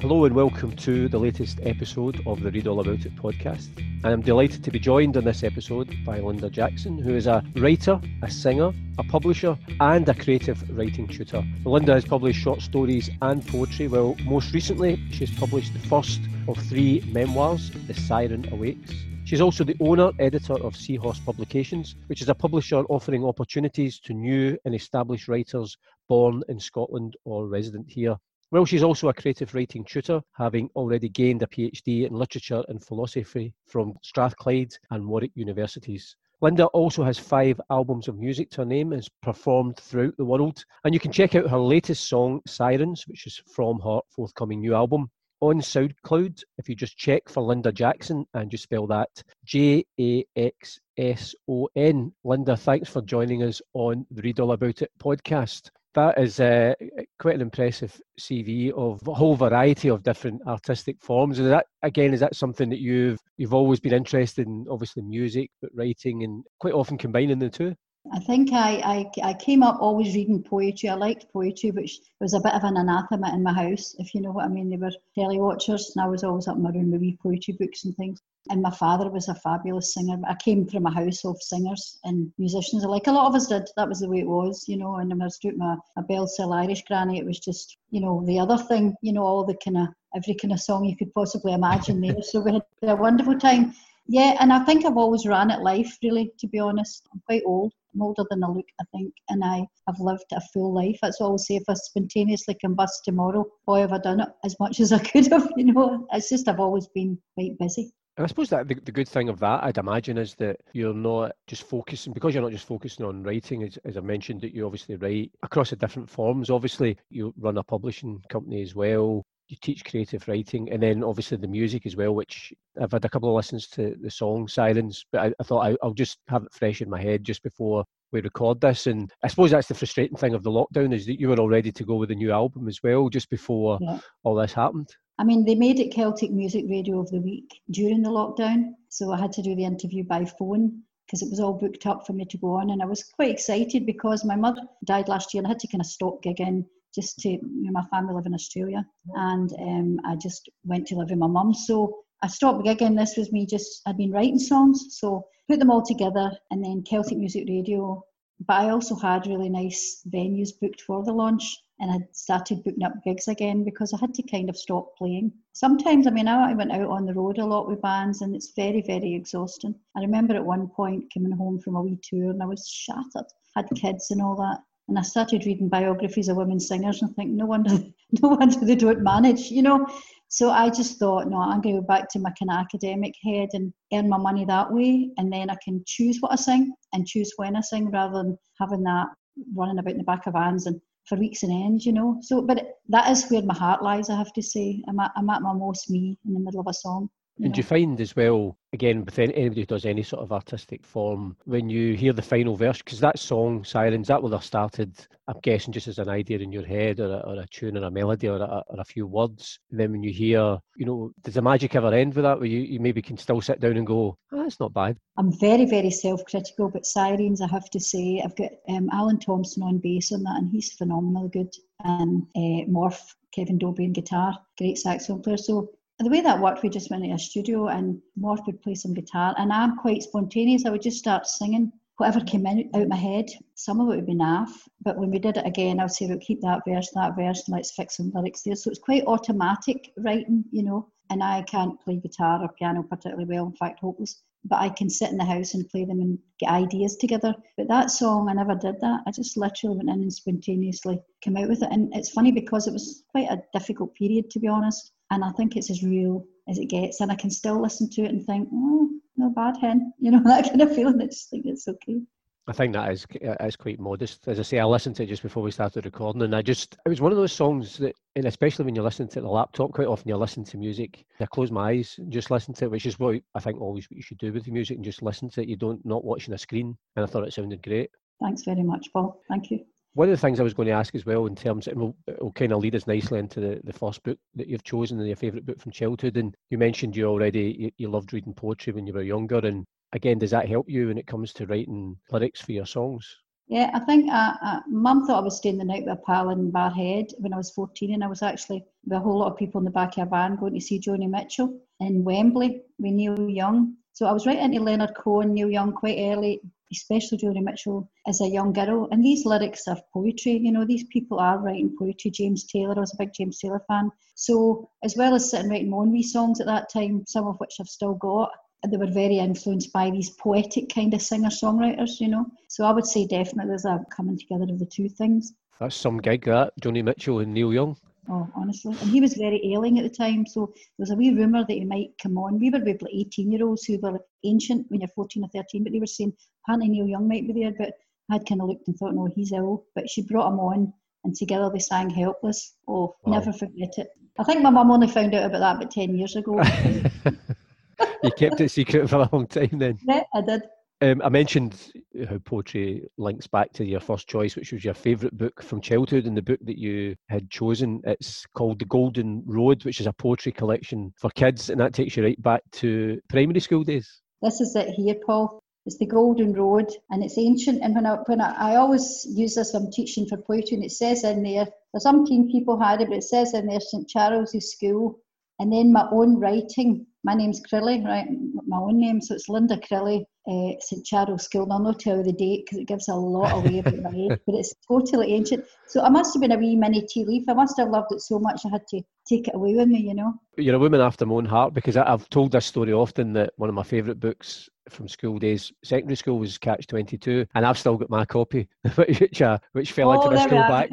Hello and welcome to the latest episode of the Read All About It podcast. I am delighted to be joined on this episode by Linda Jackson, who is a writer, a singer, a publisher, and a creative writing tutor. Linda has published short stories and poetry. Well, most recently, she's published the first of three memoirs, The Siren Awakes. She's also the owner editor of Seahorse Publications, which is a publisher offering opportunities to new and established writers born in Scotland or resident here. Well, she's also a creative writing tutor, having already gained a PhD in literature and philosophy from Strathclyde and Warwick universities. Linda also has five albums of music to her name and has performed throughout the world. And you can check out her latest song, Sirens, which is from her forthcoming new album, on SoundCloud. If you just check for Linda Jackson and you spell that J A X S O N. Linda, thanks for joining us on the Read All About It podcast that is uh, quite an impressive CV of a whole variety of different artistic forms. Is that again is that something that you've you've always been interested in? Obviously, music, but writing, and quite often combining the two. I think I, I, I came up always reading poetry. I liked poetry, which was a bit of an anathema in my house, if you know what I mean. They were telly watchers, and I was always up in my room with poetry books and things. And my father was a fabulous singer. I came from a house of singers and musicians, like a lot of us did. That was the way it was, you know. And I was doing my, my Bellshill Irish granny, it was just, you know, the other thing, you know, all the kind of every kind of song you could possibly imagine there. So we had a wonderful time. Yeah, and I think I've always ran at life, really, to be honest. I'm quite old. I'm older than I look, I think, and I have lived a full life. That's all I say. If I spontaneously combust tomorrow, boy, have I done it as much as I could have, you know. It's just I've always been quite busy. And I suppose that the, the good thing of that, I'd imagine, is that you're not just focusing, because you're not just focusing on writing, as, as I mentioned, that you obviously write across the different forms. Obviously, you run a publishing company as well you teach creative writing and then obviously the music as well which i've had a couple of listens to the song sirens but i, I thought I, will just have it fresh in my head just before we record this. And i suppose that's the frustrating thing of the lockdown is that you were all ready to go with a new album as well just before yeah. all this happened. I mean they made it celtic music radio of the week during the lockdown so i had to do the interview by phone because it was all booked up for me to go on. And i was quite excited because my mother died last year and i had to kind of stop gigging just to, you know, my family live in Australia, and um, I just went to live with my mum. So I stopped gigging. This was me just, I'd been writing songs, so put them all together, and then Celtic Music Radio. But I also had really nice venues booked for the launch, and I started booking up gigs again because I had to kind of stop playing. Sometimes, I mean, I went out on the road a lot with bands, and it's very, very exhausting. I remember at one point coming home from a wee tour, and I was shattered. Had kids and all that, and I started reading biographies of women singers and think, no wonder, no wonder they don't manage, you know. So I just thought, no, I'm going to go back to my kind of academic head and earn my money that way, and then I can choose what I sing and choose when I sing rather than having that running about in the back of vans and for weeks and ends, you know. So, but that is where my heart lies. I have to say, I'm at, I'm at my most me in the middle of a song. And do you find as well, again, with anybody who does any sort of artistic form, when you hear the final verse, because that song, Sirens, that will have started, I'm guessing, just as an idea in your head or a, or a tune or a melody or a, or a, few words. And then when you hear, you know, does the magic ever end with that, where you, you maybe can still sit down and go, oh, that's not bad? I'm very, very self critical, but Sirens, I have to say, I've got um, Alan Thompson on bass on that, and he's phenomenally good. And uh, Morph, Kevin Dobie on guitar, great saxophone player. So the way that worked, we just went to a studio and Morph would play some guitar, and I'm quite spontaneous. I would just start singing whatever came in, out my head. Some of it would be naff, but when we did it again, I would say, "Well, keep that verse, that verse, and let's fix some lyrics there." So it's quite automatic writing, you know. And I can't play guitar or piano particularly well. In fact, hopeless. But I can sit in the house and play them and get ideas together. But that song, I never did that. I just literally went in and spontaneously came out with it. And it's funny because it was quite a difficult period, to be honest and I think it's as real as it gets. And I can still listen to it and think, oh, no bad hen, you know, that kind of feeling. I just think it's okay. I think that is uh, is quite modest. As I say, I listened to it just before we started recording, and I just it was one of those songs that, and especially when you're listening to the laptop, quite often you're listening to music. I close my eyes and just listen to it, which is what I think always what you should do with the music and just listen to it. You don't not watching a screen, and I thought it sounded great. Thanks very much, Paul. Thank you. One of the things I was going to ask as well, in terms, of, will, will kind of lead us nicely into the, the first book that you've chosen and your favourite book from childhood. And you mentioned you already you, you loved reading poetry when you were younger, and again, does that help you when it comes to writing lyrics for your songs? Yeah, I think uh, uh, mum thought I was staying the night with a pal in Barrhead when I was 14, and I was actually with a whole lot of people in the back of a van going to see Joni Mitchell in Wembley with Neil Young. So I was right into Leonard Cohen, Neil Young quite early, especially Joni Mitchell as a young girl. And these lyrics are poetry, you know, these people are writing poetry. James Taylor, I was a big James Taylor fan. So as well as sitting writing my own wee songs at that time, some of which I've still got, they were very influenced by these poetic kind of singer songwriters, you know. So I would say definitely there's a coming together of the two things. That's some gig, that Joni Mitchell and Neil Young. Oh, honestly. And he was very ailing at the time, so there was a wee rumour that he might come on. We were with like 18 year olds who were ancient when you're 14 or 13, but they were saying apparently Neil Young might be there, but I had kind of looked and thought, no, he's ill. But she brought him on, and together they sang Helpless. Oh, wow. never forget it. I think my mum only found out about that about 10 years ago. you kept it secret for a long time then. Yeah, I did. Um, I mentioned how poetry links back to your first choice, which was your favourite book from childhood, and the book that you had chosen. It's called The Golden Road, which is a poetry collection for kids, and that takes you right back to primary school days. This is it here, Paul. It's the Golden Road, and it's ancient. And when I when I, I always use this, I'm teaching for poetry, and it says in there. There's some teen people had it, but it says in there St Charles's School, and then my own writing my name's Crilly, right? My own name, so it's Linda Crilly, uh, St Charles School. And I'll not tell you the date because it gives a lot away about my age, but it's totally ancient. So I must have been a wee mini tea leaf. I must have loved it so much I had to take it away with me, you know. You're a woman after my own heart because I've told this story often that one of my favourite books from school days, secondary school was Catch 22, and I've still got my copy, which uh, which fell oh, into my school bag.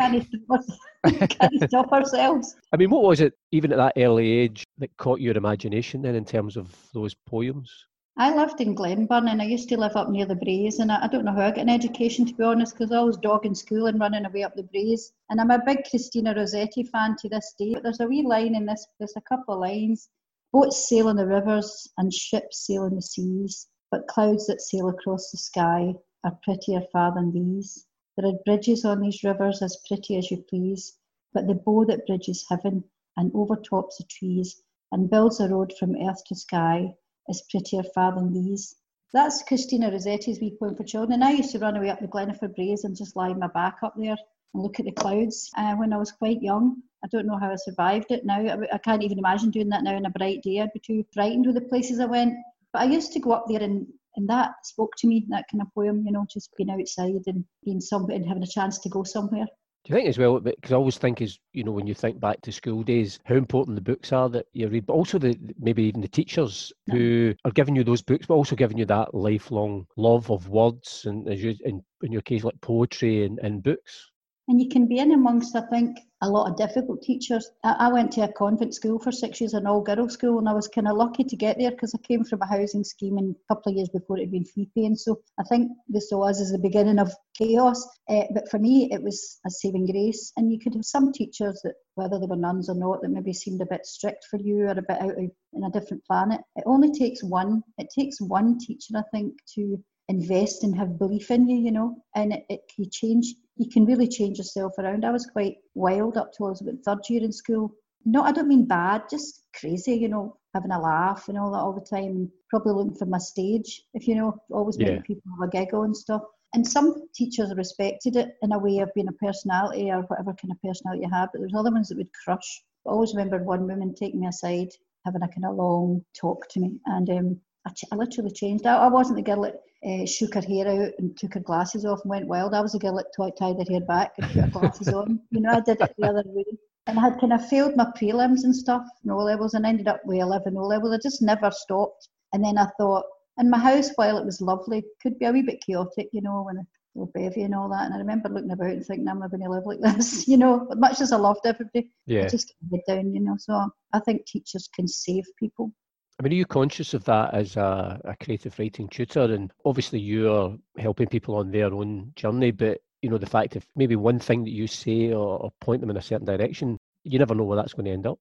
Can't stop ourselves. I mean, what was it, even at that early age, that caught your imagination then in terms of those poems? I lived in Glenburn and I used to live up near the Braes and I, I don't know how I got an education to be honest because I was dogging school and running away up the Braes. And I'm a big Christina Rossetti fan to this day but there's a wee line in this there's a couple of lines. Boats sail on the rivers and ships sail on the seas but clouds that sail across the sky are prettier far than these. There are bridges on these rivers as pretty as you please but the bow that bridges heaven and overtops the trees and builds a road from earth to sky is prettier far than these. That's Christina Rossetti's wee poem for children. And I used to run away up the Glenifer Braes and just lie my back up there and look at the clouds uh, when I was quite young. I don't know how I survived it now. I, I can't even imagine doing that now on a bright day. I'd be too frightened with the places I went. But I used to go up there and and that spoke to me, that kind of poem, you know, just being outside and being somebody and having a chance to go somewhere. Do you think as well? Because I always think is you know when you think back to school days, how important the books are that you read, but also the maybe even the teachers who are giving you those books, but also giving you that lifelong love of words and as you in, in your case like poetry and, and books. And you can be in amongst, I think, a lot of difficult teachers. I, went to a convent school for six years, an all girls school, and I was kind of lucky to get there because I came from a housing scheme and a couple of years before it had been fee paying. So I think they saw us as the beginning of chaos. Uh, but for me, it was a saving grace. And you could have some teachers that, whether they were nuns or not, that maybe seemed a bit strict for you or a bit out of, in a different planet. It only takes one. It takes one teacher, I think, to invest and have belief in you, you know, and it, it can change you can really change yourself around. I was quite wild up till I was about third year in school. No, I don't mean bad, just crazy, you know, having a laugh and all that all the time, probably looking for my stage, if you know, always making people have a giggle and stuff. And some teachers respected it in a way of being a personality or whatever kind of personality you have, but there's other ones that would crush. I always remembered one woman taking me aside, having a kind of long talk to me, and um, I, ch- I literally changed. I, I wasn't the girl that uh, shook her hair out and took her glasses off and went wild. I was the girl that tied her hair back and put her glasses on. You know, I did it the other way. And I had kind of failed my prelims and stuff, no levels, and ended up with 11 O levels. I just never stopped. And then I thought, in my house, while it was lovely, could be a wee bit chaotic, you know, when a little bevy and all that. And I remember looking about and thinking, I'm not going to live like this, you know, much as I loved everybody. Yeah. I just head down, you know. So I think teachers can save people I mean, are you conscious of that as a, a creative writing tutor? And obviously, you're helping people on their own journey, but you know, the fact of maybe one thing that you say or, or point them in a certain direction, you never know where that's going to end up.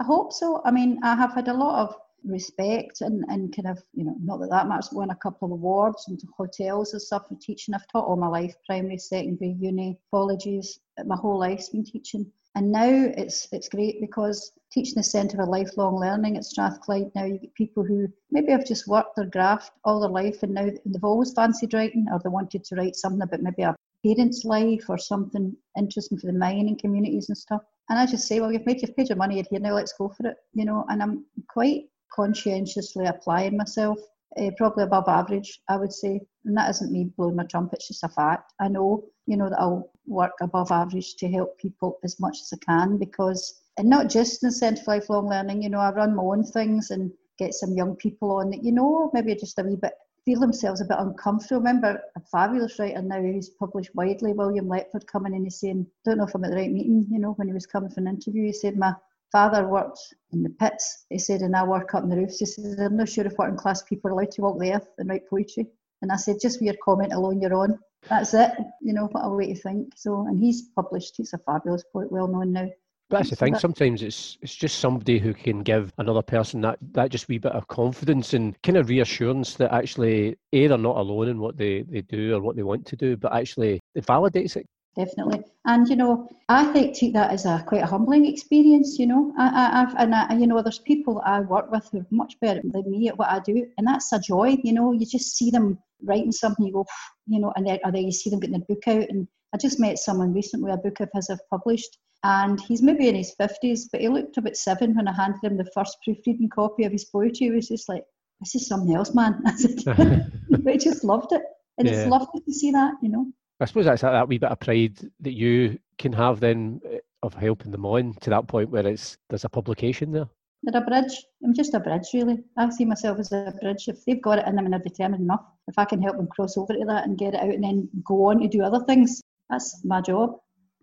I hope so. I mean, I have had a lot of respect and, and kind of, you know, not that that much, won a couple of awards and hotels and stuff for teaching. I've taught all my life, primary, secondary, uni, colleges, my whole life's been teaching. And now it's it's great because teaching the Centre for Lifelong Learning at Strathclyde now you get people who maybe have just worked their graft all their life and now they've always fancied writing or they wanted to write something about maybe a parent's life or something interesting for the mining communities and stuff. And I just say, well, you've made you've paid your money here now, let's go for it, you know. And I'm quite conscientiously applying myself, uh, probably above average, I would say. And that isn't me blowing my trumpet; it's just a fact. I know, you know, that I'll work above average to help people as much as I can because, and not just in the Centre for Lifelong Learning, you know, I run my own things and get some young people on that, you know, maybe just a wee bit feel themselves a bit uncomfortable. Remember a fabulous writer now who's published widely, William Letford, coming in and saying, don't know if I'm at the right meeting, you know, when he was coming for an interview, he said, My father worked in the pits, he said, and I work up in the roofs. He says, I'm not sure if working class people are allowed to walk the earth and write poetry. And I said, just with your comment alone, you're on. That's it. You know, what a way to think. So, and he's published, he's a fabulous poet, well known now. But that's the thing. Sometimes it's it's just somebody who can give another person that that just wee bit of confidence and kind of reassurance that actually a they're not alone in what they, they do or what they want to do, but actually it validates it. Definitely, and you know, I think take that as a quite a humbling experience. You know, I, I, I've and I, you know, there's people I work with who are much better than me at what I do, and that's a joy. You know, you just see them writing something, you go, you know, and then or then you see them getting their book out. And I just met someone recently, a book of his I've published, and he's maybe in his 50s, but he looked about seven when I handed him the first proofreading copy of his poetry. He was just like, this is something else, man. I said, but he just loved it. And yeah. it's lovely to see that, you know. I suppose that's that wee bit of pride that you can have then eh, of helping them on to that point where it's there's a publication there. They're a bridge. I'm just a bridge, really. I see myself as a bridge. If they've got it in them and they're determined enough, if I can help them cross over to that and get it out and then go on to do other things, that's my job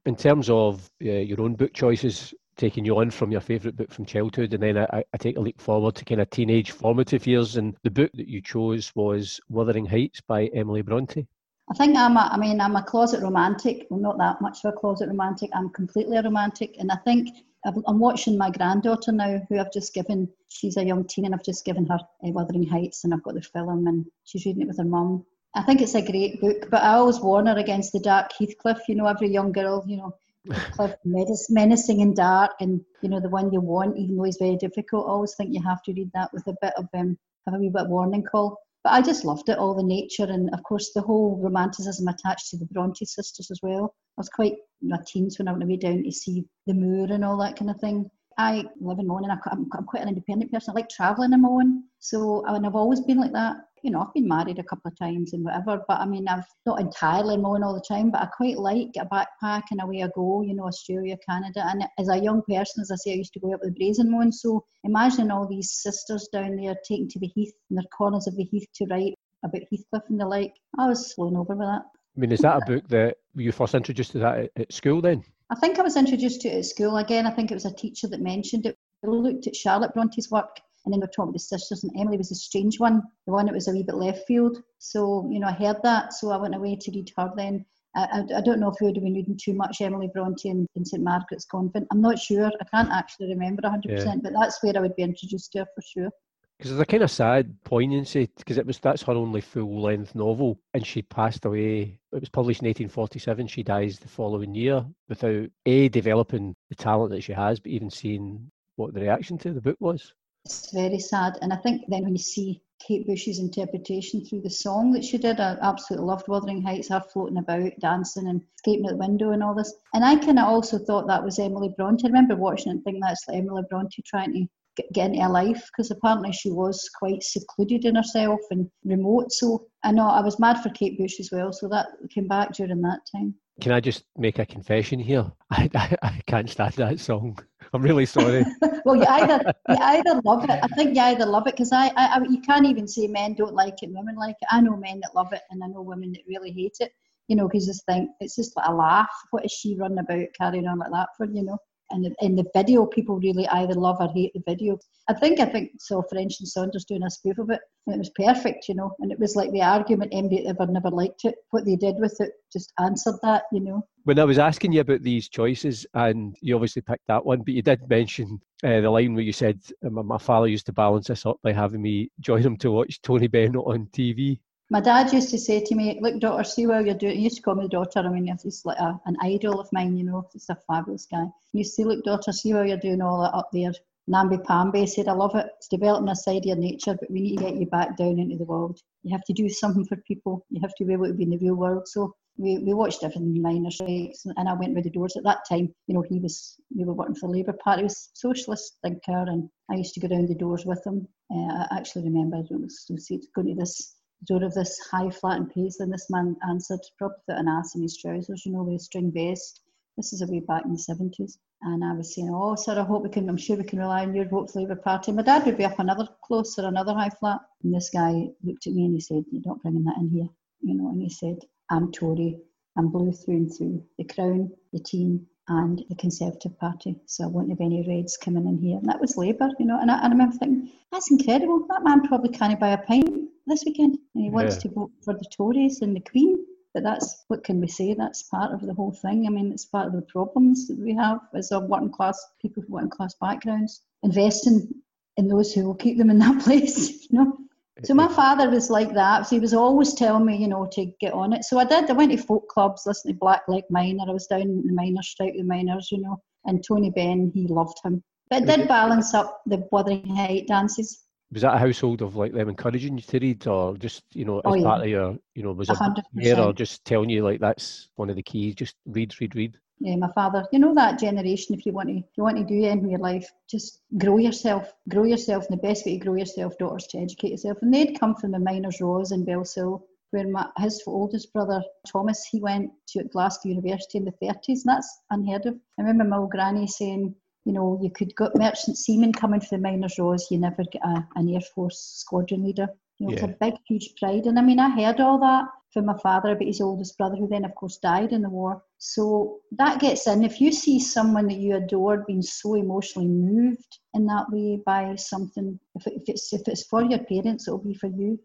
in terms of uh, your own book choices, taking you on from your favourite book from childhood, and then I, I, take a leap forward to kind of teenage formative years, and the book that you chose was Wuthering Heights by Emily Bronte. I think I'm a, I mean, I'm a closet romantic. Well, not that much of a closet romantic. I'm completely a romantic. And I think I'm watching my granddaughter now, who I've just given, she's a young teen, and I've just given her uh, Wuthering Heights, and I've got the film, and she's reading it with her mum. I think it's a great book, but I always warn her against the dark Heathcliff. You know, every young girl, you know, Heathcliff menacing and dark, and you know the one you want, even though he's very difficult. I always think you have to read that with a bit of um, have a wee bit of warning call. But I just loved it, all the nature, and of course the whole romanticism attached to the Bronte sisters as well. I was quite in my teens when I went away down to see the moor and all that kind of thing. I live in my own, and I'm, I'm quite an independent person. I like travelling on my own, so and I've always been like that you know, I've been married a couple of times and whatever, but I mean, I've not entirely mowing all the time, but I quite like a backpack and away I go, you know, Australia, Canada. And as a young person, as I say, I used to go up with the brazen mowing. So imagine all these sisters down there taking to the heath in their corners of the heath to write about Heathcliff and the like. I was blown over with that. I mean, is that a book that you first introduced to that at, at school then? I think I was introduced to it at school. Again, I think it was a teacher that mentioned it. I looked at Charlotte Bronte's work and then we're talking about the sisters, and Emily was a strange one, the one that was a wee bit left field. So, you know, I heard that, so I went away to read her then. I, I, I don't know if we would have been reading too much Emily Bronte in, in St Margaret's Convent. I'm not sure. I can't actually remember 100%, yeah. but that's where I would be introduced to her for sure. Because there's a kind of sad poignancy because it was that's her only full length novel, and she passed away. It was published in 1847. She dies the following year without a developing the talent that she has, but even seeing what the reaction to the book was. It's very sad. And I think then when you see Kate Bush's interpretation through the song that she did, I absolutely loved Wuthering Heights, her floating about, dancing and escaping out the window and all this. And I kind of also thought that was Emily Bronte. I remember watching it and thinking that's like Emily Bronte trying to get, into her life because apparently she was quite secluded in herself and remote. So I know I was mad for Kate Bush as well. So that came back during that time. Can I just make a confession here? I, I, I can't stand that song. I'm really sorry. well, you either you either love it. I think you either love it because I, I, I, you can't even say men don't like it, women like it. I know men that love it, and I know women that really hate it. You know, because just think it's just like a laugh. What is she running about carrying on like that for? You know. And in the video, people really either love or hate the video. I think I think saw French and Saunders doing a spoof of it, and it was perfect, you know. And it was like the argument MD ever never liked it. What they did with it just answered that, you know. When I was asking you about these choices, and you obviously picked that one, but you did mention uh, the line where you said, "My father used to balance this up by having me join him to watch Tony Bennett on TV." My dad used to say to me, "Look, daughter, see what you're doing." He used to call me daughter. I mean, he's like a, an idol of mine, you know. He's a fabulous guy. You see, "Look, daughter, see what you're doing all that up there." Namby Pamby said, "I love it. It's developing a side of your nature, but we need to get you back down into the world. You have to do something for people. You have to be able to be in the real world." So we, we watched different minor strikes, and I went with the doors at that time. You know, he was we were working for the Labour Party, he was socialist thinker, and I used to go down the doors with him. Uh, I actually remember it was, going to this door of this high flattened paisley, and this man answered, probably without an ass in his trousers, you know, with a string vest. This is a way back in the 70s. And I was saying, Oh, sir, I hope we can, I'm sure we can rely on your vote for Labour Party. My dad would be up another close or another high flat. And this guy looked at me and he said, You're not bringing that in here. You know, and he said, I'm Tory. I'm blue through and through. The Crown, the team, and the Conservative Party. So I won't have any Reds coming in here. And that was Labour, you know. And I, and I remember thinking, that's incredible. That man probably can't buy a pint this weekend. And he wants yeah. to vote for the Tories and the Queen. But that's what can we say? That's part of the whole thing. I mean, it's part of the problems that we have as a working class people from working class backgrounds. Investing in those who will keep them in that place, you know. So my father was like that. So he was always telling me, you know, to get on it. So I did. I went to folk clubs, listening to Blackleg Miner. I was down in the miners, strike the miners, you know. And Tony Benn, he loved him. But it did balance up the Wuthering Height dances was that a household of like them encouraging you to read or just you know oh, as oh, yeah. part of your you know was it or just telling you like that's one of the keys just read read read? Yeah my father you know that generation if you want to if you want to do anything in your life just grow yourself grow yourself and the best way to grow yourself daughters to educate yourself. And they'd come from the miners rows in Bellshill where my, his oldest brother Thomas he went to Glasgow University in the 30s and that's unheard of. I remember my old granny saying you know, you could get merchant seamen coming for the miners' rows, you never get a, an Air Force squadron leader. You know, yeah. it's a big, huge pride. And I mean, I heard all that from my father about his oldest brother, who then, of course, died in the war. So that gets in. If you see someone that you adored being so emotionally moved in that way by something, if, if it's if it's for your parents, it'll be for you.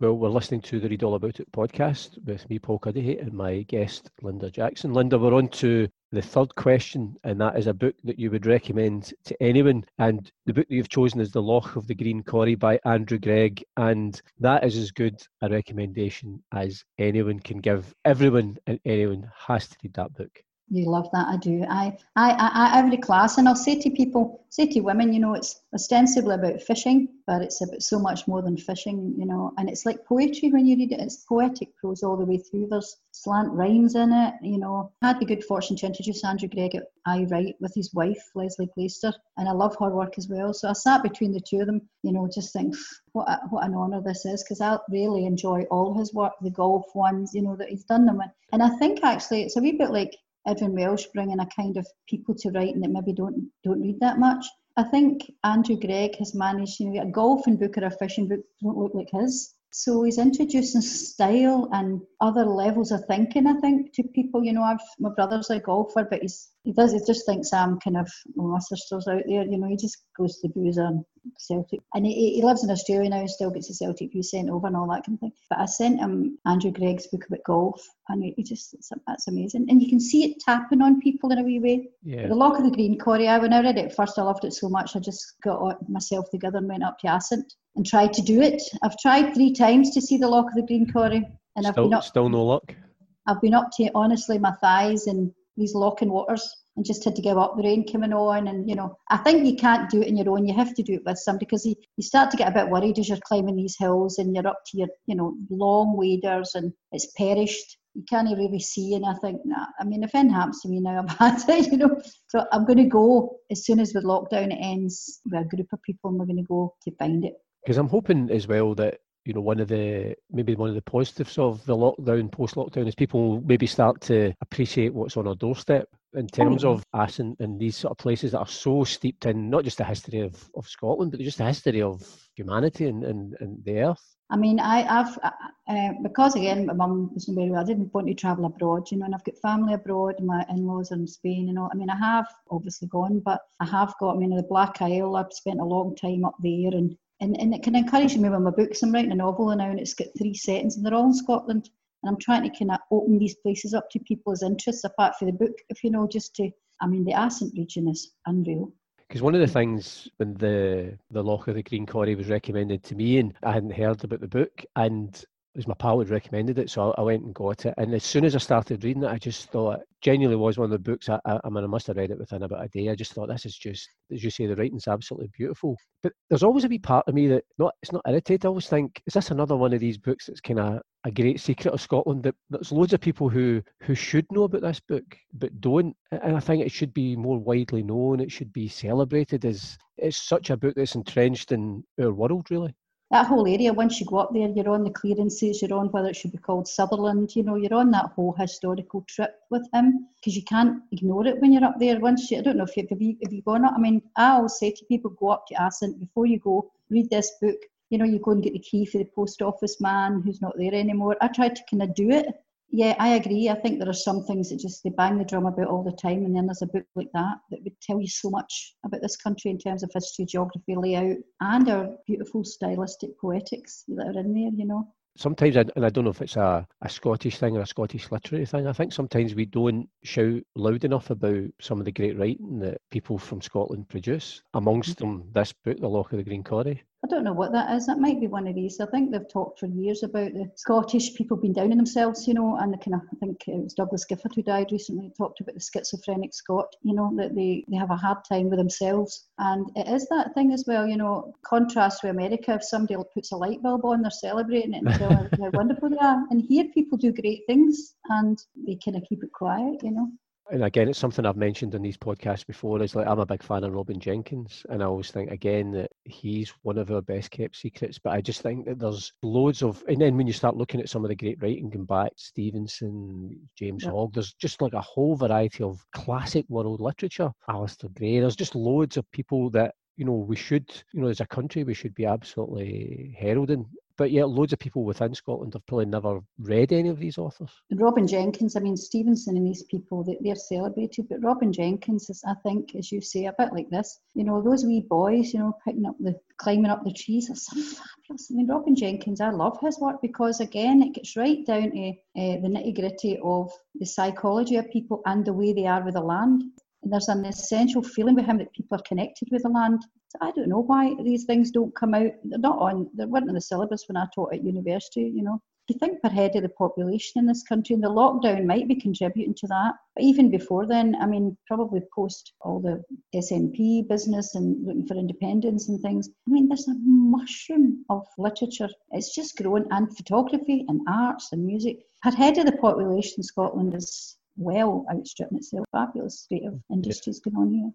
Well, we're listening to the Read All About It podcast with me, Paul Cuddihy, and my guest, Linda Jackson. Linda, we're on to the third question, and that is a book that you would recommend to anyone. And the book that you've chosen is The Loch of the Green Corrie by Andrew Greig, and that is as good a recommendation as anyone can give. Everyone and anyone has to read that book. You love that, I do. I, I, I, every class, and I'll say to people, say to women, you know, it's ostensibly about fishing, but it's about so much more than fishing, you know. And it's like poetry when you read it. It's poetic prose all the way through. There's slant rhymes in it, you know. I had the good fortune to introduce Andrew Greig at Aye Write with his wife, Lesley Glaister, and I love her work as well. So I sat between the two of them, you know, just think what a, what an honour this is because I really enjoy all his work, the golf ones, you know, that he's done them. with. And I think actually it's a wee bit like Irvine Welsh bringing a kind of people to writing that maybe don't don't read that much. I think Andrew Greig has managed, you know, a golfing book or a fishing book don't look like his. So he's introducing style and other levels of thinking, I think, to people. You know, I've my brother's a golfer, but he's he does he just thinks I'm kind of well, my sister's out there. You know, he just goes to the boozer and Celtic, and he, he lives in Australia now and still gets the Celtic view sent over and all that kind of thing. But I sent him Andrew Greig's book about golf, and he, he just that's amazing, and you can see it tapping on people in a wee way. Yeah. The Loch of the Green Corrie. I when I read it first, I loved it so much. I just got myself together and went up to Assynt and tried to do it. I've tried three times to see the Loch of the Green Corrie, and still, I've been up, still no luck. I've been up to honestly my thighs in these locking waters and just had to give up the rain coming on. And, you know, I think you can't do it on your own. You have to do it with somebody because you, you start to get a bit worried as you're climbing these hills and you're up to your, you know, long waders and it's perished. You can't really see. And I think, nah, I mean, if anything happens to me now, I've had it, you know. So I'm going to go as soon as the lockdown ends with a group of people and we're going to go to find it. Because I'm hoping as well that you know one of the maybe one of the positives of the lockdown post lockdown is people maybe start to appreciate what's on our doorstep in terms oh, of Assynt and and these sort of places that are so steeped in not just the history of, of Scotland, but just the history of humanity and, and, and the earth. I mean, I, have uh, uh, because again, my mum was very well. I didn't want to travel abroad, you know, and I've got family abroad. My in-laws are in Spain, you know. I mean, I have obviously gone, but I have got. I mean, the Black Isle. I've spent a long time up there, and and, and it can encourage me with my books. I'm writing a novel now, and it's got three settings, and they're all in Scotland. And I'm trying to kind of open these places up to people's interests, apart from the book, if you know, just to. I mean, the Assynt region is unreal. Because one of the things when the the Loch of the Green Corrie was recommended to me, and I hadn't heard about the book, and was my pal had recommended it, so I went and got it. And as soon as I started reading it, I just thought genuinely was one of the books. I, I, I mean, I must have read it within about a day. I just thought this is just, as you say, the writing's absolutely beautiful. But there's always a wee part of me that not it's not irritated. I always think, is this another one of these books that's kind of a great secret of Scotland that there's loads of people who who should know about this book but don't. And I think it should be more widely known. It should be celebrated as it's such a book that's entrenched in our world, really that whole area, once you go up there, you're on the clearances, you're on whether it should be called Sutherland, you know, you're on that whole historical trip with him because you can't ignore it when you're up there. Once you, I don't know if you have you, have you gone up. I mean, I always say to people, go up to Assynt before you go, read this book. You know, you go and get the key for the post office man who's not there anymore. I try to kind of do it yeah, I agree. I think there are some things that just they bang the drum about all the time, and then there's a book like that that would tell you so much about this country in terms of history, geography, layout, and our beautiful stylistic poetics that are in there. You know sometimes, I, and I don't know if it's a, a Scottish thing or a Scottish literary thing, I think sometimes we don't shout loud enough about some of the great writing that people from Scotland produce. Amongst mm-hmm. them, this book, The Loch of the Green Corrie. I don't know what that is. That might be one of these. I think they've talked for years about the Scottish people being down on themselves, you know, and the kind of, I think uh, it was Douglas Gifford who died recently, talked about the schizophrenic Scot, you know, that they, they have a hard time with themselves. And it is that thing as well, you know, contrast with America, if somebody puts a light bulb on, they're celebrating it and telling how wonderful they are. And here people do great things and they kind of keep it quiet, you know and again, it's something I've mentioned in these podcasts before. Is like I'm a big fan of Robin Jenkins, and I always think again that he's one of our best kept secrets. But I just think that there's loads of, and then when you start looking at some of the great writing, going back Stevenson, James yeah. Hogg, there's just like a whole variety of classic world literature. Alasdair Gray, there's just loads of people that you know we should, you know, as a country, we should be absolutely heralding but yet loads of people within Scotland have probably never read any of these authors. Robin Jenkins, I mean Stevenson and these people, they, they're celebrated, but Robin Jenkins is, I think, as you say, a bit like this. You know, those wee boys, you know, picking up the climbing up the trees, are so fabulous. I mean, Robin Jenkins, I love his work because again, it gets right down to uh, the nitty gritty of the psychology of people and the way they are with the land. And there's an essential feeling with him that people are connected with the land. So I don't know why these things don't come out. They're not on, they weren't in the syllabus when I taught at university, you know. If you think per head of the population in this country, and the lockdown might be contributing to that. But even before then, I mean, probably post all the SNP business and looking for independence and things, I mean, there's a mushroom of literature. It's just growing, and photography and arts and music. Per head of the population, Scotland is well outstripping itself. Fabulous state of industries going on here.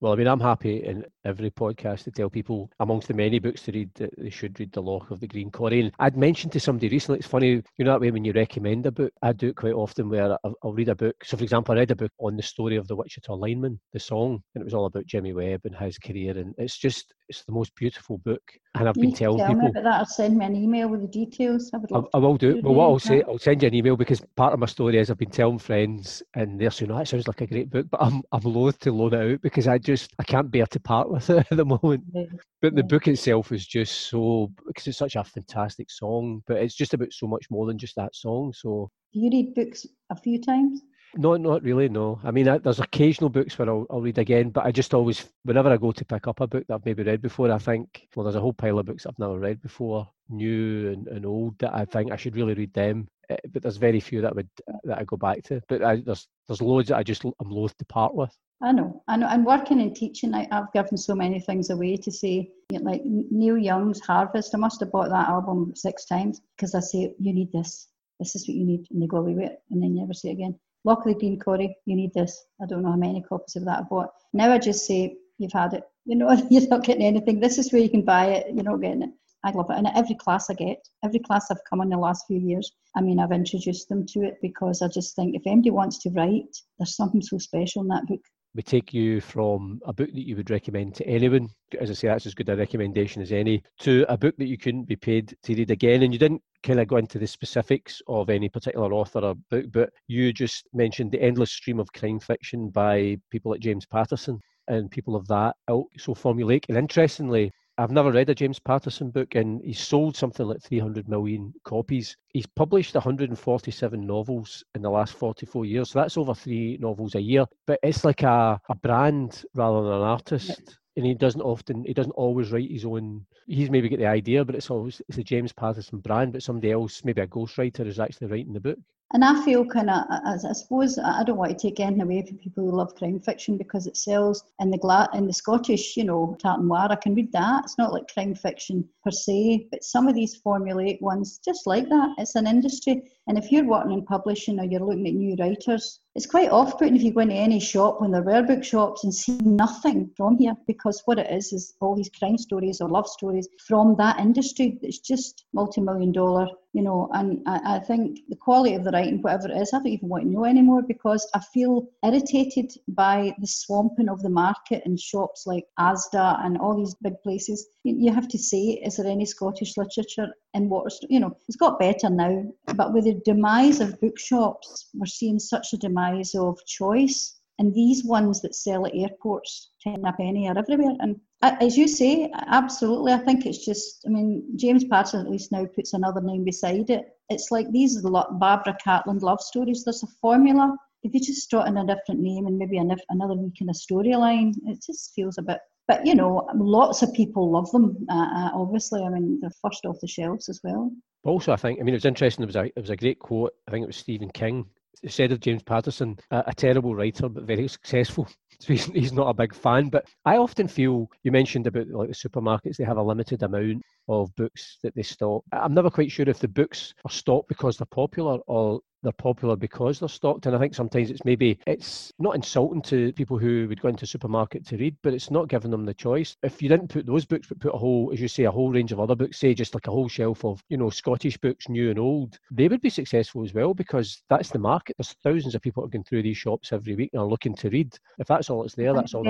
Well, I mean, I'm happy in every podcast to tell people, amongst the many books to read, that they should read The Loch of the Green Corrie. And I'd mentioned to somebody recently, it's funny, you know that way when you recommend a book, I do it quite often where I'll, read a book. So, for example, I read a book on the story of the Wichita Lineman, the song, and it was all about Jimmy Webb and his career. And it's just, it's the most beautiful book. And I've you been telling tell people. About that or send me an email with the details. I, I, I will do. Well, what I'll say, I'll send you an email because part of my story is I've been telling friends and they're saying, oh, that sounds like a great book, but I'm, I'm loath to loan it out because I just, I can't bear to part with it at the moment. Yeah. But the yeah. book itself is just so because it's such a fantastic song, but it's just about so much more than just that song. So do you read books a few times? No, not really. No, I mean, I, there's occasional books where I'll, I'll read again, but I just always, whenever I go to pick up a book that I've maybe read before, I think, well, there's a whole pile of books I've never read before, new and, and old, that I think I should really read them. Eh, but there's very few that would that I go back to. But I, there's there's loads that I just I'm loath to part with. I know, I know. And working and teaching, I, have given so many things away to say, like Neil Young's Harvest. I must have bought that album six times because I say, you need this. This is what you need. And they go away with it. And then you never see it again. The Green Corrie, you need this. I don't know how many copies of that I bought. Now I just say, you've had it. You know, you're not getting anything. This is where you can buy it. You're not getting it. I love it. And every class I get, every class I've come in the last few years, I mean, I've introduced them to it because I just think if anybody wants to write, there's something so special in that book. We take you from a book that you would recommend to anyone, as I say, that's as good a recommendation as any, to a book that you couldn't be paid to read again. And you didn't kind of go into the specifics of any particular author or book, but you just mentioned the endless stream of crime fiction by people like James Patterson and people of that ilk, so formulaic. And interestingly, I've never read a James Patterson book, and he's sold something like 300 million copies. He's published 147 novels in the last 44 years, so that's over three novels a year. But it's like a, a brand rather than an artist. And he doesn't often, he doesn't always write his own. He's maybe get the idea, but it's always it's a James Patterson brand. But somebody else, maybe a ghostwriter, is actually writing the book. And I feel kind of, I, I suppose, I don't want to take anything away from people who love crime fiction because it sells in the gla- in the Scottish, you know, Tartan Noir. I can read that. It's not like crime fiction per se, but some of these formulaic ones, just like that. It's an industry, and if you're working in publishing or you're looking at new writers, it's quite off-putting if you go into any shop when there were bookshops and see nothing from here because what it is is all these crime stories or love stories from that industry. that's just multi-million dollar you know, and I, I, think the quality of the writing, whatever it is, I don't even want to know anymore because I feel irritated by the swamping of the market in shops like Asda and all these big places. You, you have to say, is there any Scottish literature in Waterstones? You know, it's got better now, but with the demise of bookshops, we're seeing such a demise of choice. And these ones that sell at airports, ten a penny, are everywhere. And as you say, absolutely. I think it's just, I mean, James Patterson at least now puts another name beside it. It's like these are the Barbara Cartland love stories. There's a formula. If you just start in a different name and maybe another week in a storyline, it just feels a bit. But you know, lots of people love them. Uh, uh, obviously, I mean, they're first off the shelves as well. Also, I think, I mean, it was interesting. There was a, it was a great quote. I think it was Stephen King said of James Patterson, a, a terrible writer but very successful. So he's, he's not a big fan. But I often feel you mentioned about like the supermarkets; they have a limited amount of books that they stock. I'm never quite sure if the books are stocked because they're popular or they're popular because they're stocked. And I think sometimes it's maybe it's not insulting to people who would go into a supermarket to read, but it's not giving them the choice. If you didn't put those books, but put a whole, as you say, a whole range of other books, say just like a whole shelf of, you know, Scottish books, new and old, they would be successful as well because that's the market. There's thousands of people going through these shops every week and are looking to read. If that's all it's there, that's all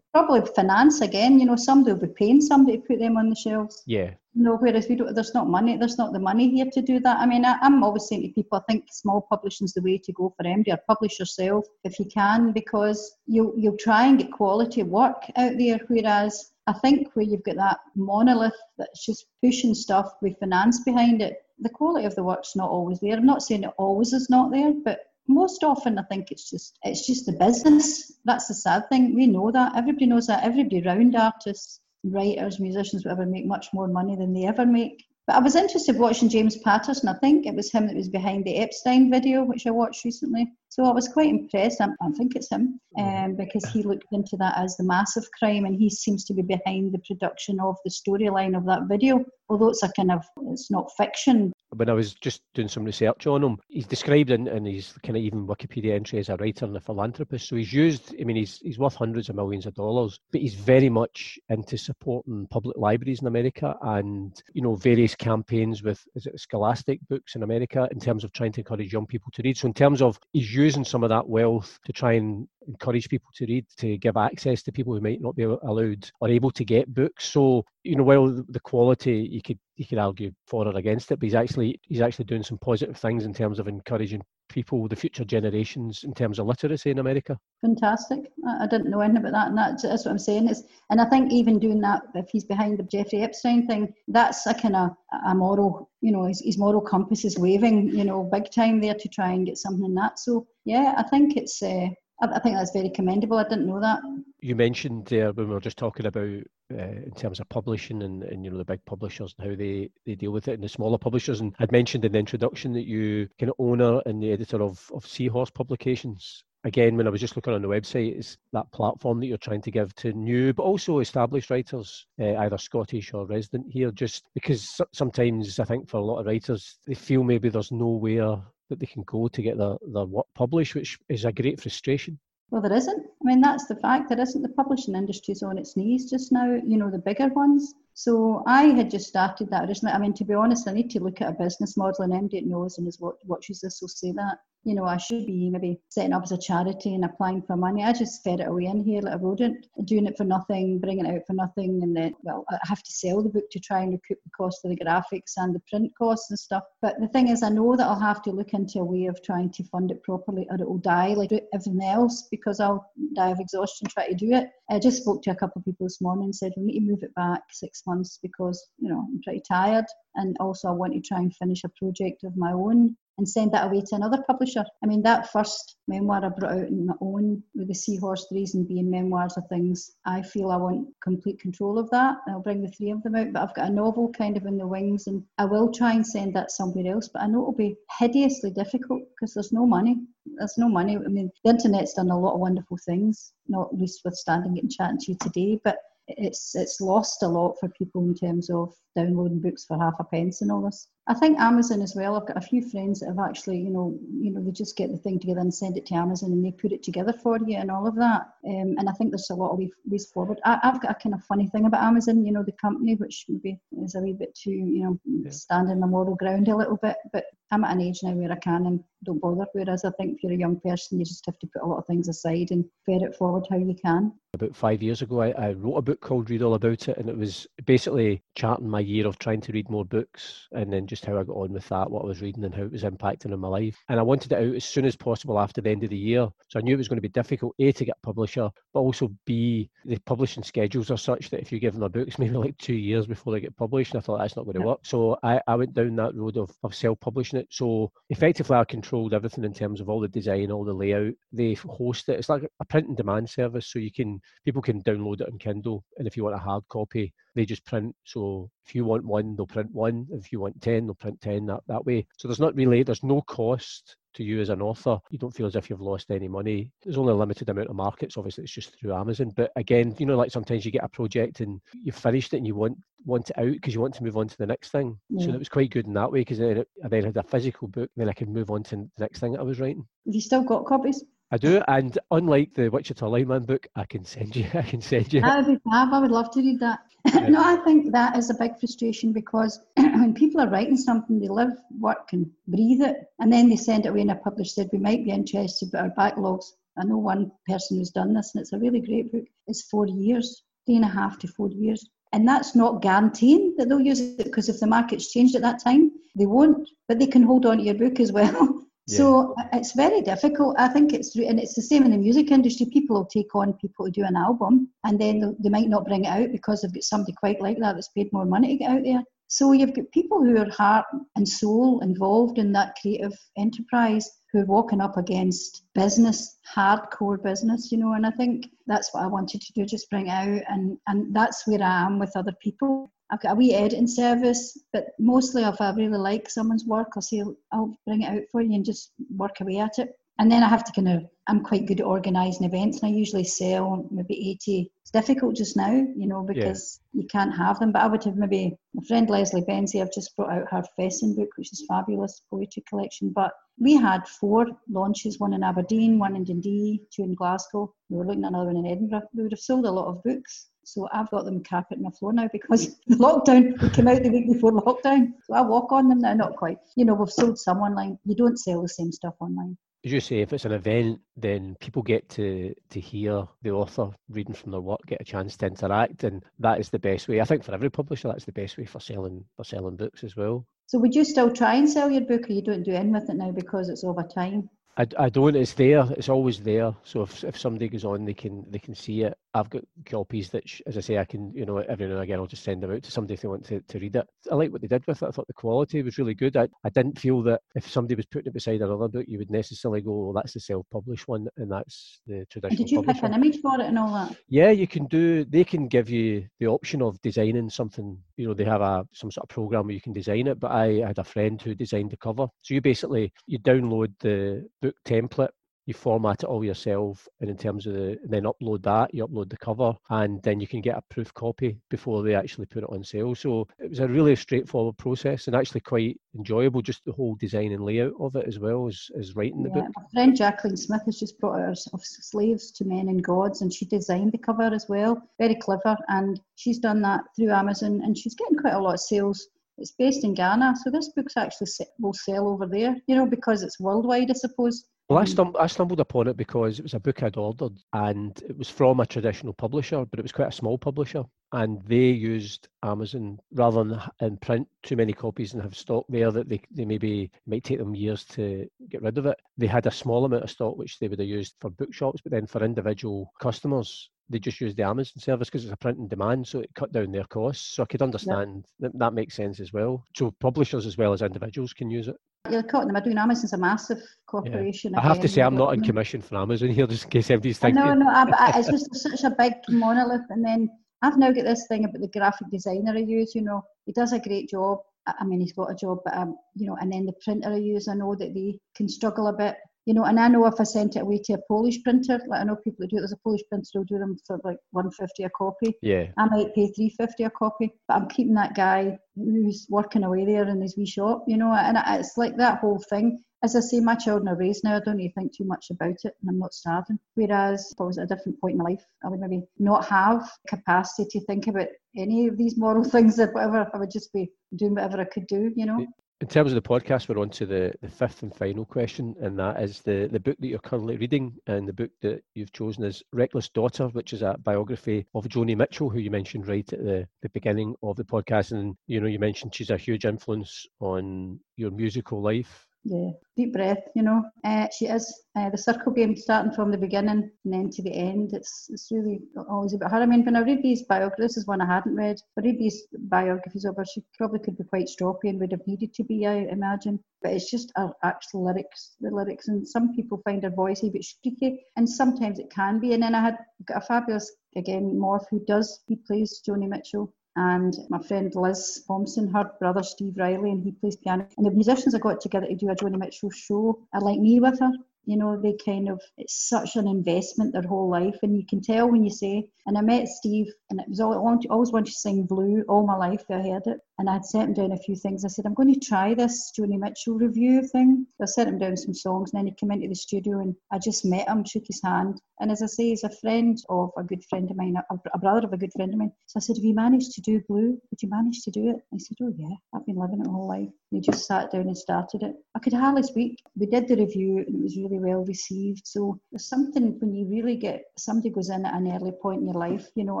Probably finance again, you know, somebody will be paying somebody to put them on the shelves. Yeah, no, whereas we don't, there's not money, there's not the money here to do that. I mean, I, am always saying to people, I think small publishing is the way to go for MD or publish yourself if you can, because you, you'll try and get quality work out there. Whereas I think where you've got that monolith that's just pushing stuff with finance behind it, the quality of the work's not always there. I'm not saying it always is not there, but most often I think it's just it's just the business. That's the sad thing. We know that. Everybody knows that. Everybody around artists writers, musicians, whatever, make much more money than they ever make. But I was interested watching James Patterson. I think it was him that was behind the Epstein video, which I watched recently. So I was quite impressed. I, I think it's him um, because he looked into that as the massive crime, and he seems to be behind the production of the storyline of that video. Although it's a kind of it's not fiction. When I was just doing some research on him, he's described in, in his kind of even Wikipedia entry as a writer and a philanthropist. So he's used. I mean, he's he's worth hundreds of millions of dollars, but he's very much into supporting public libraries in America and you know various campaigns with is it Scholastic books in America in terms of trying to encourage young people to read. So in terms of he's using some of that wealth to try and encourage people to read, to give access to people who might not be allowed or able to get books. So, you know, while the quality you could you could argue for or against it, but he's actually he's actually doing some positive things in terms of encouraging people, the future generations, in terms of literacy in America. Fantastic. I, didn't know anything about that, and that's, that's what I'm saying. Is and I think even doing that, if he's behind the Jeffrey Epstein thing, that's a kind of a moral, you know, his, his moral compass is waving, you know, big time there to try and get something in that. So yeah, I think it's. Uh, I think that's very commendable. I didn't know that. You mentioned there when we were just talking about uh, in terms of publishing and, and you know the big publishers and how they, they deal with it and the smaller publishers. And I'd mentioned in the introduction that you kind of owner and the editor of, of Seahorse Publications. Again, when I was just looking on the website, it's that platform that you're trying to give to new but also established writers, uh, either Scottish or resident here, just because sometimes I think for a lot of writers, they feel maybe there's nowhere that they can go to get their, their work published, which is a great frustration. Well, there isn't. I mean, that's the fact. There isn't. The publishing industry's on its knees just now. You know, the bigger ones. So I had just started that originally. I mean, to be honest, I need to look at a business model, and MD knows and is what watches this will say that you know, I should be maybe setting up as a charity and applying for money. I just fed it away in here like a rodent, doing it for nothing, bringing it out for nothing, and then, well, I have to sell the book to try and recoup the cost of the graphics and the print costs and stuff. But the thing is, I know that I'll have to look into a way of trying to fund it properly, or it will die like everything else because I'll die of exhaustion trying to do it. I just spoke to a couple of people this morning and said we need to move it back six months because you know I'm pretty tired, and also I want to try and finish a project of my own and send that away to another publisher. I mean, that first memoir I brought out on my own with the Seahorse, the reason being memoirs are things I feel I want complete control of that. I'll bring the three of them out, but I've got a novel kind of in the wings and I will try and send that somewhere else, but I know it'll be hideously difficult because there's no money. There's no money. I mean, the internet's done a lot of wonderful things, not least withstanding getting chatting to you today, but it's it's lost a lot for people in terms of downloading books for half a pence and all this. I think Amazon as well. I've got a few friends that have actually, you know, you know, they just get the thing together and send it to Amazon and they put it together for you and all of that. Um, and I think there's a lot of ways forward. I, have got a kind of funny thing about Amazon, you know, the company, which maybe is a wee bit too, you know, yeah. standing on moral ground a little bit. But I'm at an age now where I can and don't bother. Whereas I think if you're a young person, you just have to put a lot of things aside and fare it forward how you can. About five years ago, I, I wrote a book called Read All About It, and it was basically charting my year of trying to read more books and then just how I got on with that, what I was reading and how it was impacting on my life. And I wanted it out as soon as possible after the end of the year. So I knew it was going to be difficult, A, to get a publisher, but also B, the publishing schedules are such that if you give them a book, it's maybe like two years before they get published. And I thought that's not going to work. So I, I went down that road of, of self publishing it. So effectively, I controlled everything in terms of all the design, all the layout. They host it. It's like a print and demand service. So you can, people can download it on Kindle. And if you want a hard copy, they just print. So if you want one, they'll print one. If you want 10, they'll print 10 that, that way. So there's not really, there's no cost to you as an author. You don't feel as if you've lost any money. There's only a limited amount of markets. Obviously, it's just through Amazon. But again, you know, like sometimes you get a project and you've finished it and you want want it out because you want to move on to the next thing. Yeah. So it was quite good in that way because then I then had a physical book, then I could move on to the next thing that I was writing. Have you still got copies? I do, and unlike the Wichita Lineman book, I can send you. I can send you. That would be fab. I would love to read that. no, I think that is a big frustration because when people are writing something, they live, work, and breathe it, and then they send it away, and a publisher said we might be interested, but our backlogs. I know one person who's done this, and it's a really great book. It's four years, three and a half to four years, and that's not guaranteeing that they'll use it because if the market's changed at that time, they won't. But they can hold on to your book as well. So uh, it's very difficult. I think it's and it's the same in the music industry. People will take on people to do an album, and then they might not bring it out because they've got somebody quite like that that's paid more money to get out there. So you've got people who are heart and soul involved in that creative enterprise who are walking up against business, hardcore business, you know, and I think that's what I wanted to do, just bring out and and that's where I am with other people. I've got a wee editing service, but mostly if I really like someone's work, I'll say I'll bring it out for you and just work away at it. And then I have to kind of, I'm quite good at organising events and I usually sell maybe 80. It's difficult just now, you know, because yeah. you can't have them. But I would have maybe, my friend Lesley Benzie, I've just brought out her Fessin book, which is fabulous poetry collection. But we had four launches, one in Aberdeen, one in Dundee, two in Glasgow. We were looking at another one in Edinburgh. We would have sold a lot of books so I've got them carpet on the floor now because the lockdown came out the week before lockdown. So I walk on them now, not quite. You know, we've sold some online. You don't sell the same stuff online. As you say, if it's an event, then people get to to hear the author reading from their work, get a chance to interact, and that is the best way. I think for every publisher, that's the best way for selling for selling books as well. So would you still try and sell your book, or you don't do anything with it now because it's over time? I, I don't. It's there. It's always there. So if, if somebody goes on, they can they can see it. I've got copies that, as I say, I can you know every now and again I'll just send them out to somebody if they want to, to read it. I like what they did with it. I thought the quality was really good. I, I didn't feel that if somebody was putting it beside another book, you would necessarily go, well, that's the self-published one, and that's the traditional. Did you pick an image for it and all that? Yeah, you can do. They can give you the option of designing something. You know, they have a some sort of program where you can design it. But I had a friend who designed the cover. So you basically you download the book template you format it all yourself, and in terms of the then upload that, you upload the cover, and then you can get a proof copy before they actually put it on sale. So it was a really straightforward process and actually quite enjoyable. Just the whole design and layout of it as well as, as writing the yeah, book. My friend Jacqueline Smith has just brought out of Slaves to Men and Gods, and she designed the cover as well. Very clever, and she's done that through Amazon, and she's getting quite a lot of sales it's based in Ghana, so this book's actually will sell over there, you know, because it's worldwide, I suppose. Well, I, I stumbled upon it because it was a book I'd ordered and it was from a traditional publisher, but it was quite a small publisher. And they used Amazon rather than in print too many copies and have stock there that they, they maybe might take them years to get rid of it. They had a small amount of stock which they would have used for bookshops, but then for individual customers, they just use the Amazon service because it's a print and demand, so it cut down their costs. So I could understand yeah. that that makes sense as well. So publishers as well as individuals can use it. You're caught in the middle. Amazon's a massive corporation. Yeah. I have to say, I'm not in commission for Amazon here, just in case anybody's thinking. No, no, I, it's just such a big monolith. And then I've now got this thing about the graphic designer I use. You know, he does a great job. I mean, he's got a job, but um, you know, and then the printer I use, I know that they can struggle a bit you know, and I know if I sent it away to a Polish printer, like I know people who do it, there's a Polish printer who'll do them for like 150 a copy. Yeah. I might pay 350 a copy, but I'm keeping that guy who's working away there in his wee shop, you know, and it's like that whole thing. As I say, my children are raised now. I don't need to think too much about it, and I'm not starving. Whereas if I was at a different point in my life, I would maybe not have capacity to think about any of these moral things or whatever. I would just be doing whatever I could do, you know in terms of the podcast, we're on to the, the fifth and final question, and that is the, the book that you're currently reading. And the book that you've chosen is Reckless Daughter, which is a biography of Joni Mitchell, who you mentioned right at the, the beginning of the podcast. And, you know, you mentioned she's a huge influence on your musical life yeah, deep breath, you know. Uh, she is uh, the circle game starting from the beginning and then to the end. It's it's really always about her. I mean, when I read these biographies, this is one I hadn't read. I read these biographies of her, she probably could be quite stroppy and would have needed to be, I imagine. But it's just her actual lyrics, the lyrics. And some people find her voice a bit squeaky, and sometimes it can be. And then I had a fabulous, again, Morph, who does, he plays Joni Mitchell and my friend Liz Thompson, her brother Steve Riley, and he plays piano. And the musicians I got together to do a Joni Mitchell show are like me with her you know they kind of it's such an investment their whole life. And you can tell when you say and i met steve and it was all, I always wanted to sing blue all my life i heard it. And i'd sent him down a few things. I said i'm going to try this joni mitchell revue thing. I sent him down some songs and then he came into the studio and i just met him shook his hand. And as i say he's a friend of a good friend of mine a, brother of a good friend of mine. So i said have you managed to do blue? Would you manage to do it? He said oh yeah i've been living it my life. And he just sat down and started it. I could hardly speak. We did the revue and it was really well received. So there's something when you really get somebody goes in at an early point in your life, you know,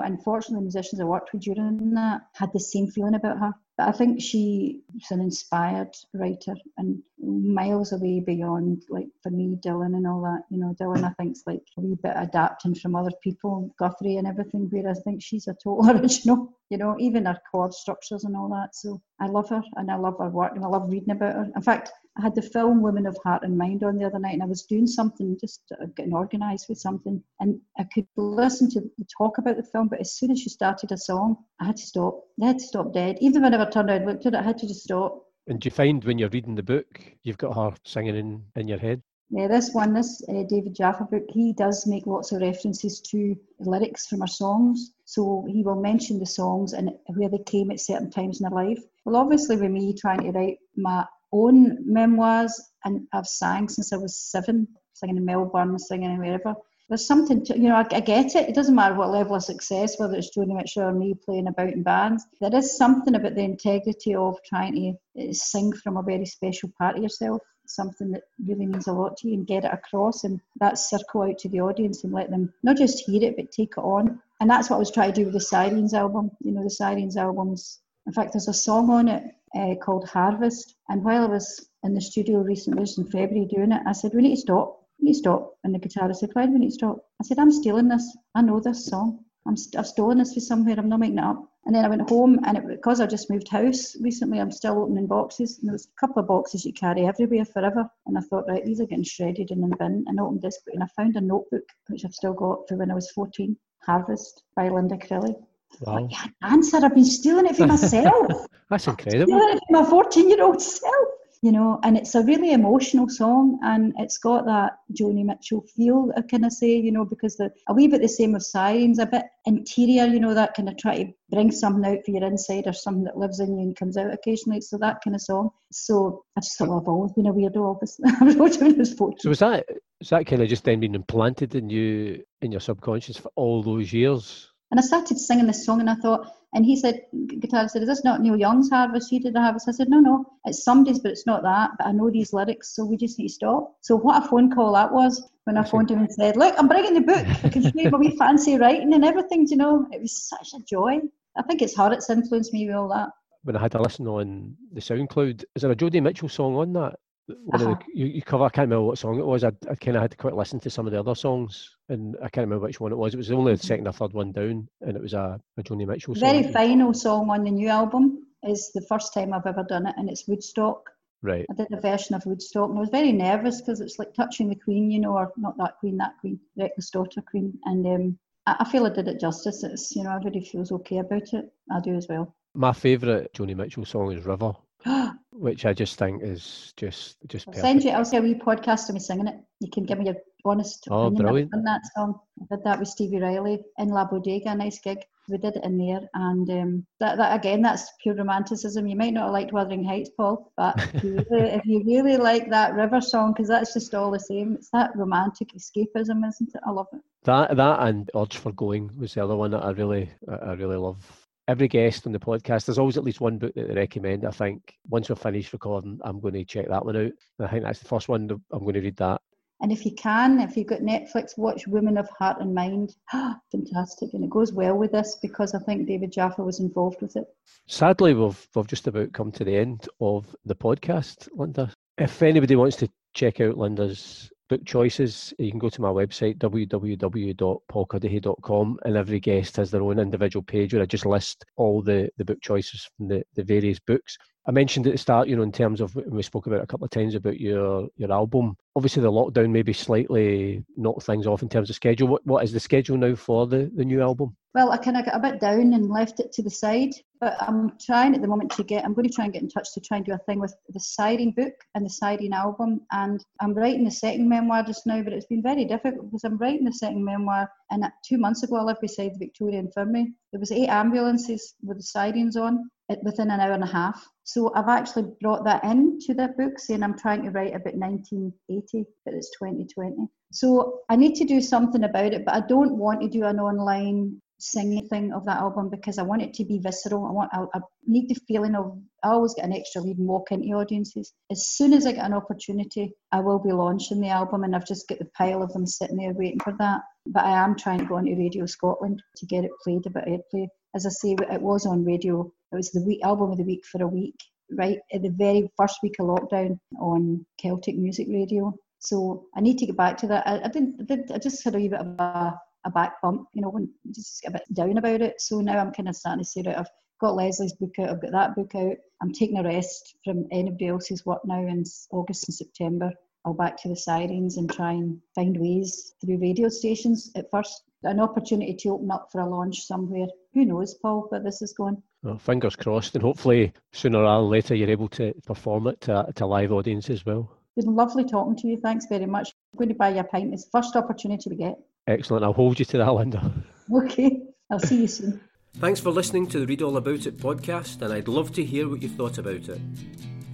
unfortunately musicians I worked with during that had the same feeling about her. But I think she's an inspired writer and miles away beyond, like for me, Dylan and all that. You know, Dylan, I think, is like a wee bit adapting from other people, Guthrie and everything, whereas I think she's a total original, you know, even her chord structures and all that. So I love her and I love her work and I love reading about her. In fact, I had the film Women of Heart and Mind on the other night, and I was doing something, just getting organised with something, and I could listen to the talk about the film, but as soon as she started a song, I had to stop. I had to stop dead. Even when I turned around and looked at it, I had to just stop. And do you find when you're reading the book, you've got her singing in, in your head? Yeah, this one, this uh, David Jaffa book, he does make lots of references to lyrics from her songs. So he will mention the songs and where they came at certain times in their life. Well, obviously, with me trying to write my own memoirs, and I've sang since I was seven, singing in Melbourne, singing in wherever. There's something to, you know, I, I, get it. It doesn't matter what level of success, whether it's Joni Mitchell or me playing about in bands. There is something about the integrity of trying to uh, sing from a very special part of yourself, something that really means a lot to you, and get it across, and that circle out to the audience and let them not just hear it, but take it on. And that's what I was trying to do with the Sirens album. You know, the Sirens albums. In fact, there's a song on it uh, called Harvest. And while I was in the studio recently, in February, doing it, I said, We need to stop. We need to stop. And the guitarist said, Why do we need to stop? I said, I'm stealing this. I know this song. I'm st- I've stolen this from somewhere. I'm not making it up. And then I went home, and it, because I just moved house recently, I'm still opening boxes. And there was a couple of boxes you carry everywhere forever. And I thought, right, these are getting shredded in the bin. And I opened this book, and I found a notebook which I've still got from when I was 14, Harvest by Linda Crilly. Wow. Yeah, answer. I've been stealing it for myself. That's incredible. Stealing it for my 14 year old self. you know, and it's a really emotional song and it's got that Joni Mitchell feel, I can I say, you know, because the a wee bit the same with Sirens, a bit interior, you know, that kind of try to bring something out for your inside or something that lives in you and comes out occasionally. So that kind of song. So I just thought, well, I've always been a weirdo, obviously. I wrote this So was that, was that kind of just then being implanted in you, in your subconscious for all those years? And I started singing this song and I thought, and he said, guitar said, is this not Neil Young's Harvest? You did a Harvest? I said, no, no, it's somebody's, but it's not that. But I know these lyrics, so we just need to stop. So what a phone call that was when I phoned him and said, look, I'm bringing the book. I can show you my wee fancy writing and everything, you know. It was such a joy. I think it's hard it's influenced me with all that. When I had a listen on the SoundCloud, is there a Joni Mitchell song on that? One uh-huh. of the you, you, cover. I can't remember what song it was. I, I kind of had to quite listen to some of the other songs, and I can't remember which one it was. It was only the mm-hmm. second or third one down, and it was a, a Joni Mitchell song. Very final song on the new album is the first time I've ever done it, and it's Woodstock. Right. I did a version of Woodstock, and I was very nervous because it's like touching the Queen, you know, or not that Queen, that Queen, Reckless Daughter Queen, and um, I, I feel I did it justice. It's you know everybody feels okay about it. I do as well. My favourite Joni Mitchell song is River. which I just think is just just. I'll send you. I'll say a wee podcast of me singing it. You can give me your honest oh, opinion brilliant. on that song. I did that with Stevie Riley in La Bodega, a nice gig. We did it in there, and um, that, that again, that's pure romanticism. You might not have liked Wuthering Heights, Paul, but if you really, if you really like that River song, because that's just all the same. It's that romantic escapism, isn't it? I love it. That that and Urge for Going was the other one that I really I really love every guest on the podcast, there's always at least one book that they recommend. I think once we're finished recording, I'm going to check that one out. I think that's the first one. I'm going to read that. And if you can, if you've got Netflix, watch Women of Heart and Mind. Fantastic. And it goes well with this because I think David Jaffa was involved with it. Sadly, we've, we've just about come to the end of the podcast, Linda. If anybody wants to check out Linda's book choices, you can go to my website, www.paulcuddihy.com, and every guest has their own individual page where I just list all the, the book choices from the, the various books. I mentioned at the start, you know, in terms of we spoke about a couple of times about your your album. Obviously, the lockdown maybe slightly knocked things off in terms of schedule. What what is the schedule now for the the new album? Well, I kind of got a bit down and left it to the side, but I'm trying at the moment to get. I'm going to try and get in touch to try and do a thing with the Siren book and the Siren album. And I'm writing the second memoir just now, but it's been very difficult because I'm writing the second memoir. And two months ago, I lived beside the Victoria Infirmary. There was eight ambulances with the sirens on within an hour and a half. So I've actually brought that into the book, saying I'm trying to write about 1980, but it's 2020. So I need to do something about it, but I don't want to do an online singing thing of that album because I want it to be visceral. I want I, I need the feeling of I always get an extra lead and walk into audiences. As soon as I get an opportunity, I will be launching the album and I've just got the pile of them sitting there waiting for that. But I am trying to go onto Radio Scotland to get it played a bit airplay. As I say, it was on radio. It was the week album of the week for a week, right at the very first week of lockdown on Celtic Music Radio. So I need to get back to that. I, I didn't, I, I just had a wee bit of a a back bump, you know, when just a bit down about it. So now I'm kind of starting to say, right, I've got Lesley's book out, I've got that book out. I'm taking a rest from anybody else's work now in August and September. I'll back to the sirens and try and find ways through radio stations at first. An opportunity to open up for a launch somewhere. Who knows, Paul, where this is going? Well, fingers crossed, and hopefully sooner or later you're able to perform it to, to a live audience as well. It's been lovely talking to you. Thanks very much. I'm going to buy you a pint. It's the first opportunity we get. Excellent. I'll hold you to that, Linda. Okay. I'll see you soon. Thanks for listening to the Read All About It podcast, and I'd love to hear what you thought about it.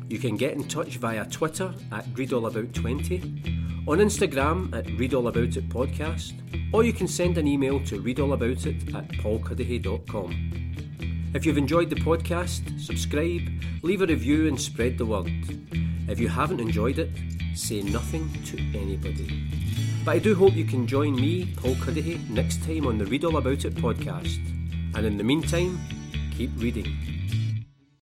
You can get in touch via Twitter at ReadAllAbout20, on Instagram at ReadAllAboutIt podcast, or you can send an email to readallaboutit at paulcuddihy.com. If you've enjoyed the podcast, subscribe, leave a review, and spread the word. If you haven't enjoyed it, say nothing to anybody. But I do hope you can join me, Paul Cuddihy, next time on the Read All About It podcast. And in the meantime, keep reading.